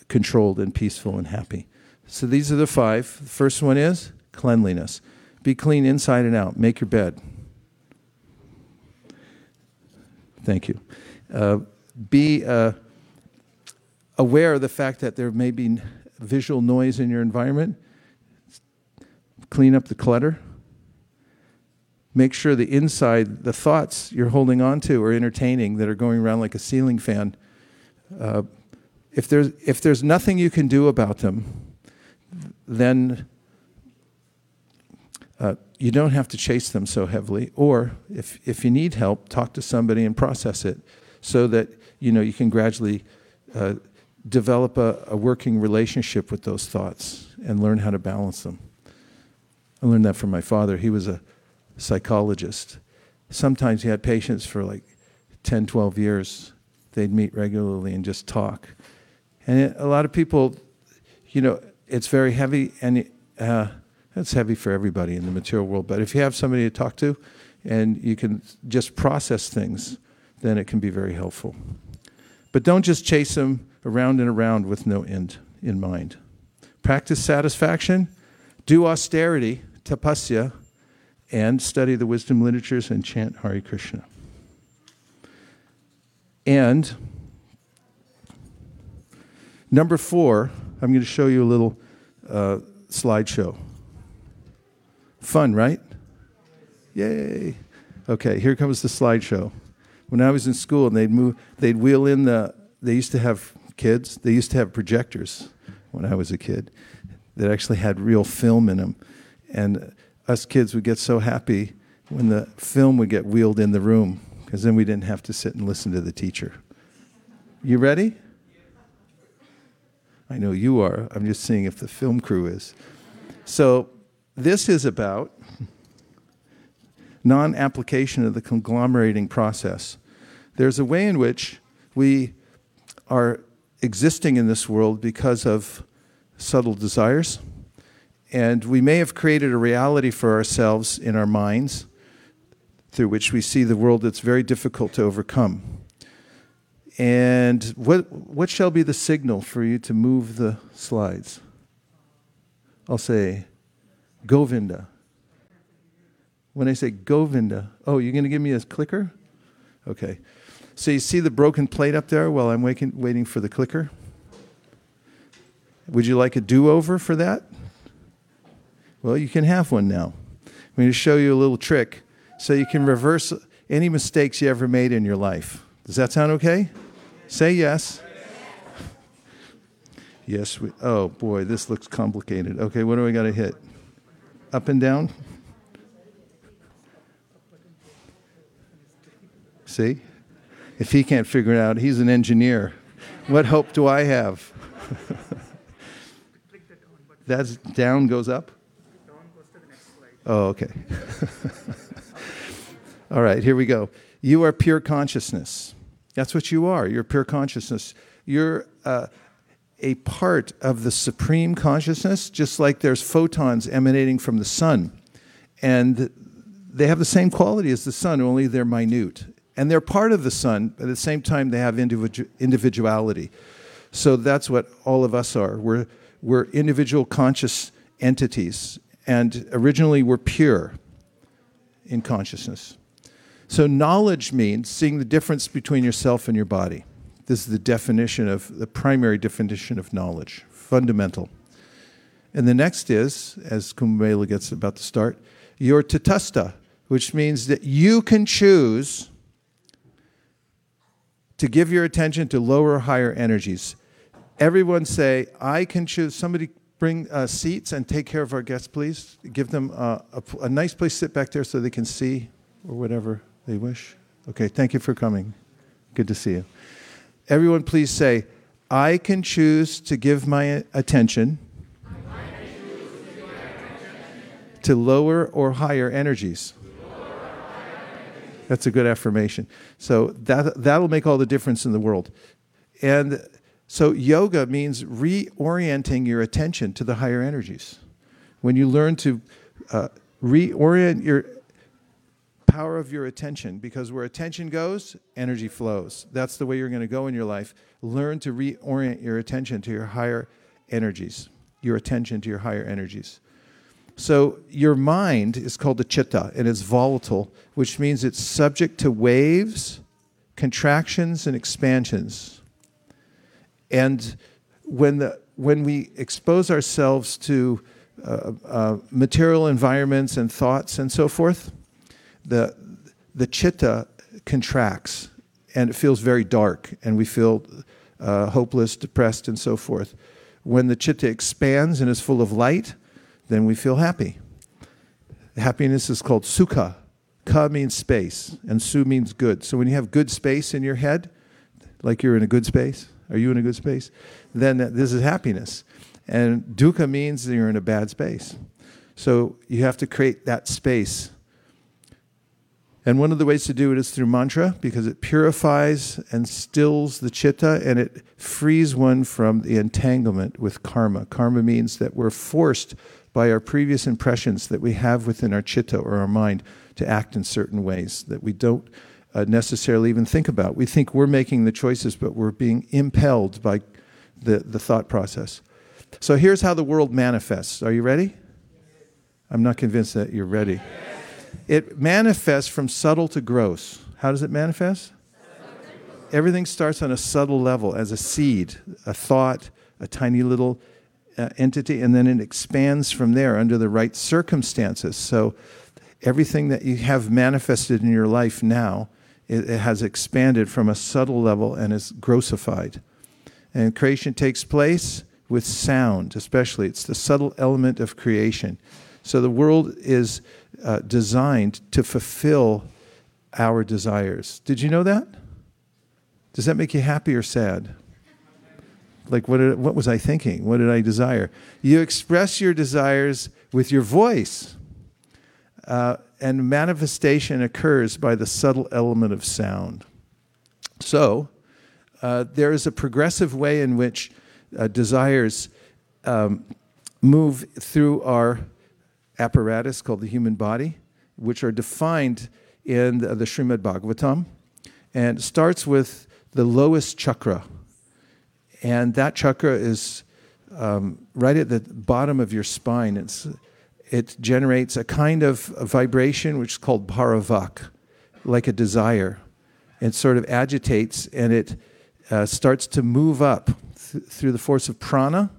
controlled and peaceful and happy. So these are the five. The first one is cleanliness. Be clean inside and out. Make your bed. Thank you. Uh, be uh, aware of the fact that there may be visual noise in your environment. Clean up the clutter. Make sure the inside, the thoughts you're holding on to are entertaining that are going around like a ceiling fan. Uh, if, there's, if there's nothing you can do about them, then uh, you don't have to chase them so heavily. Or if, if you need help, talk to somebody and process it so that you know you can gradually uh, develop a, a, working relationship with those thoughts and learn how to balance them. I learned that from my father. He was a psychologist. Sometimes he had patients for like 10, 12 years. They'd meet regularly and just talk. And it, a lot of people, you know, it's very heavy and uh, it's heavy for everybody in the material world. But if you have somebody to talk to and you can just process things, then it can be very helpful. But don't just chase them around and around with no end in mind. Practice satisfaction, do austerity, tapasya, and study the wisdom literatures and chant Hare Krishna. And number four, I'm going to show you a little uh, slideshow. Fun, right? Yay. Okay, here comes the slideshow. When I was in school and they'd move, they'd wheel in the, they used to have kids, they used to have projectors when I was a kid that actually had real film in them. And us kids would get so happy when the film would get wheeled in the room because then we didn't have to sit and listen to the teacher. You ready? I know you are. I'm just seeing if the film crew is. So, this is about non application of the conglomerating process. There's a way in which we are existing in this world because of subtle desires, and we may have created a reality for ourselves in our minds through which we see the world that's very difficult to overcome. And what, what shall be the signal for you to move the slides? I'll say Govinda. When I say Govinda, oh, you're going to give me a clicker? Okay. So you see the broken plate up there while I'm waiting, waiting for the clicker? Would you like a do over for that? Well, you can have one now. I'm going to show you a little trick so you can reverse any mistakes you ever made in your life. Does that sound okay? Say yes. Yes. We, oh boy, this looks complicated. Okay, what do I got to hit? Up and down? See? If he can't figure it out, he's an engineer. What hope do I have? That's down goes up? Oh, okay. All right, here we go. You are pure consciousness. That's what you are. You're pure consciousness. You're uh, a part of the supreme consciousness, just like there's photons emanating from the sun. And they have the same quality as the sun, only they're minute. And they're part of the sun, but at the same time, they have individu- individuality. So that's what all of us are. We're, we're individual conscious entities. And originally, we're pure in consciousness. So, knowledge means seeing the difference between yourself and your body. This is the definition of the primary definition of knowledge, fundamental. And the next is, as Kumbhmela gets about to start, your tatasta, which means that you can choose to give your attention to lower or higher energies. Everyone say, I can choose. Somebody bring uh, seats and take care of our guests, please. Give them uh, a, a nice place to sit back there so they can see or whatever they wish. Okay, thank you for coming. Good to see you. Everyone, please say, I can choose to give my attention to lower or higher energies. That's a good affirmation. So that, that'll make all the difference in the world. And so yoga means reorienting your attention to the higher energies. When you learn to uh, reorient your power of your attention, because where attention goes, energy flows. That's the way you're going to go in your life. Learn to reorient your attention to your higher energies, your attention to your higher energies. So your mind is called the chitta, and it's volatile, which means it's subject to waves, contractions, and expansions. And when, the, when we expose ourselves to uh, uh, material environments and thoughts and so forth, the, the chitta contracts and it feels very dark, and we feel uh, hopeless, depressed, and so forth. When the chitta expands and is full of light, then we feel happy. Happiness is called sukha. Ka means space, and su means good. So when you have good space in your head, like you're in a good space, are you in a good space? Then this is happiness. And dukkha means that you're in a bad space. So you have to create that space. And one of the ways to do it is through mantra because it purifies and stills the chitta and it frees one from the entanglement with karma. Karma means that we're forced by our previous impressions that we have within our chitta or our mind to act in certain ways that we don't uh, necessarily even think about. We think we're making the choices, but we're being impelled by the, the thought process. So here's how the world manifests. Are you ready? I'm not convinced that you're ready. It manifests from subtle to gross. How does it manifest? Everything starts on a subtle level as a seed, a thought, a tiny little uh, entity, and then it expands from there under the right circumstances. So everything that you have manifested in your life now, it, it has expanded from a subtle level and is grossified. And creation takes place with sound, especially. It's the subtle element of creation. So the world is uh, designed to fulfill our desires. Did you know that? Does that make you happy or sad? Like, what, did, what was I thinking? What did I desire? You express your desires with your voice. Uh, and manifestation occurs by the subtle element of sound. So, uh, there is a progressive way in which uh, desires um, move through our apparatus called the human body, which are defined in the, the Srimad Bhagavatam. And starts with the lowest chakra, and that chakra is um, right at the bottom of your spine. It's, it generates a kind of a vibration which is called paravak, like a desire. It sort of agitates and it uh, starts to move up th- through the force of prana,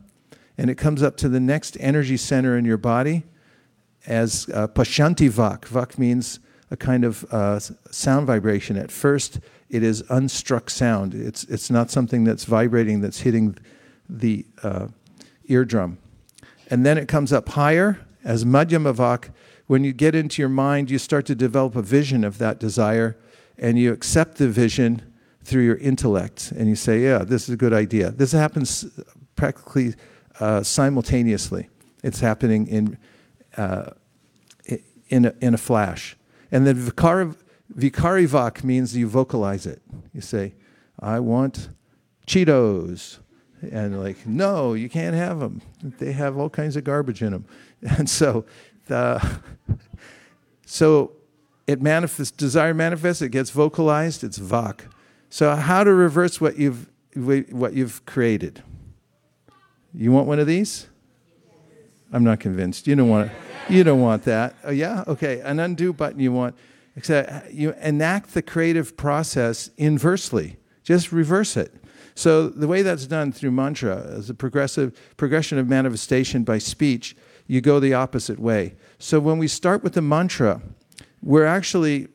and it comes up to the next energy center in your body as uh, pashyanti vak. Vak means a kind of uh, sound vibration. At first, it is unstruck sound. It's, it's not something that's vibrating, that's hitting the uh, eardrum. And then it comes up higher as Madhyamavak. When you get into your mind, you start to develop a vision of that desire, and you accept the vision through your intellect. And you say, Yeah, this is a good idea. This happens practically uh, simultaneously. It's happening in, uh, in, a, in a flash. And then Vaikhari, Vaikharivak means you vocalize it. You say, I want Cheetos. And like, no, you can't have them. They have all kinds of garbage in them. And so, the, so it manifests, desire manifests, it gets vocalized, it's vak. So how to reverse what you've, what you've created? You want one of these? I'm not convinced. You don't want You don't want that. Oh, yeah? Okay. An undo button you want. Except uh, you enact the creative process inversely. Just reverse it. So the way that's done through mantra is a progressive progression of manifestation by speech. You go the opposite way. So when we start with the mantra, we're actually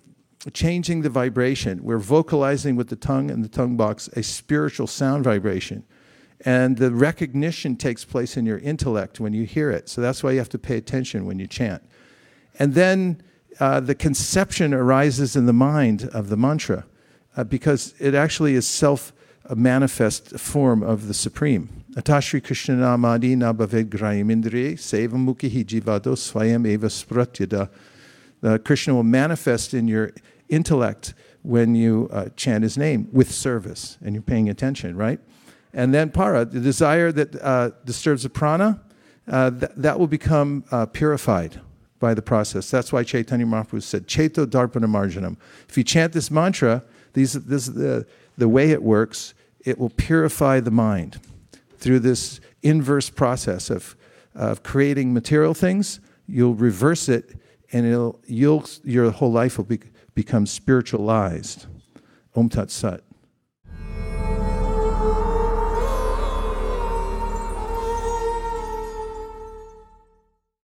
changing the vibration. We're vocalizing with the tongue and the tongue box a spiritual sound vibration. And the recognition takes place in your intellect when you hear it. So that's why you have to pay attention when you chant. And then uh, the conception arises in the mind of the mantra uh, because it actually is self manifest form of the Supreme. Atashri Krishna Namadi Nabhaved Grayamindriye Sevamukhi Jivado Swayam Eva Spratyada. Krishna will manifest in your intellect when you uh, chant his name with service and you're paying attention, right? And then para, the desire that uh, disturbs the prana, uh, th- that will become uh, purified by the process. That's why Chaitanya Mahaprabhu said, Cheto Darpana Marjanam. If you chant this mantra, these, this, the, the way it works, it will purify the mind through this inverse process of, of creating material things. You'll reverse it, and it'll, you'll, your whole life will be, become spiritualized. Om Tat Sat.